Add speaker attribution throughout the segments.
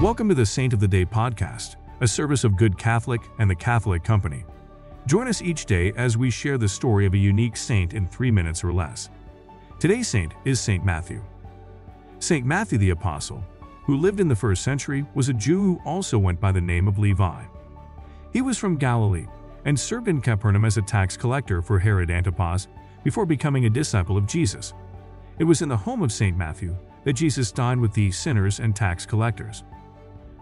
Speaker 1: Welcome to the Saint of the Day podcast, a service of Good Catholic and the Catholic Company. Join us each day as we share the story of a unique saint in three minutes or less. Today's saint is Saint Matthew. Saint Matthew the Apostle, who lived in the first century, was a Jew who also went by the name of Levi. He was from Galilee and served in Capernaum as a tax collector for Herod Antipas before becoming a disciple of Jesus. It was in the home of Saint Matthew that Jesus dined with the sinners and tax collectors.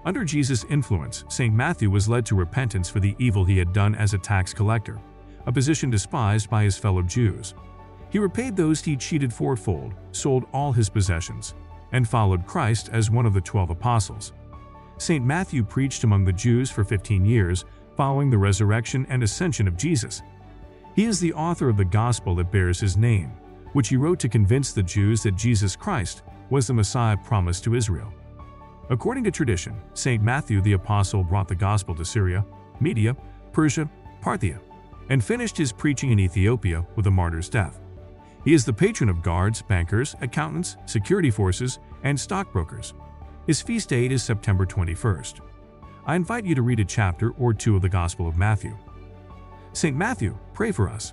Speaker 1: Under Jesus' influence, St. Matthew was led to repentance for the evil he had done as a tax collector, a position despised by his fellow Jews. He repaid those he cheated fourfold, sold all his possessions, and followed Christ as one of the twelve apostles. St. Matthew preached among the Jews for 15 years following the resurrection and ascension of Jesus. He is the author of the gospel that bears his name, which he wrote to convince the Jews that Jesus Christ was the Messiah promised to Israel. According to tradition, St. Matthew the Apostle brought the gospel to Syria, Media, Persia, Parthia, and finished his preaching in Ethiopia with a martyr's death. He is the patron of guards, bankers, accountants, security forces, and stockbrokers. His feast date is September 21st. I invite you to read a chapter or two of the Gospel of Matthew. St. Matthew, pray for us.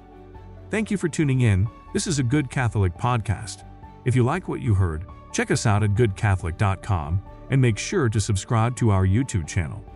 Speaker 1: Thank you for tuning in. This is a Good Catholic podcast. If you like what you heard, check us out at goodcatholic.com and make sure to subscribe to our YouTube channel.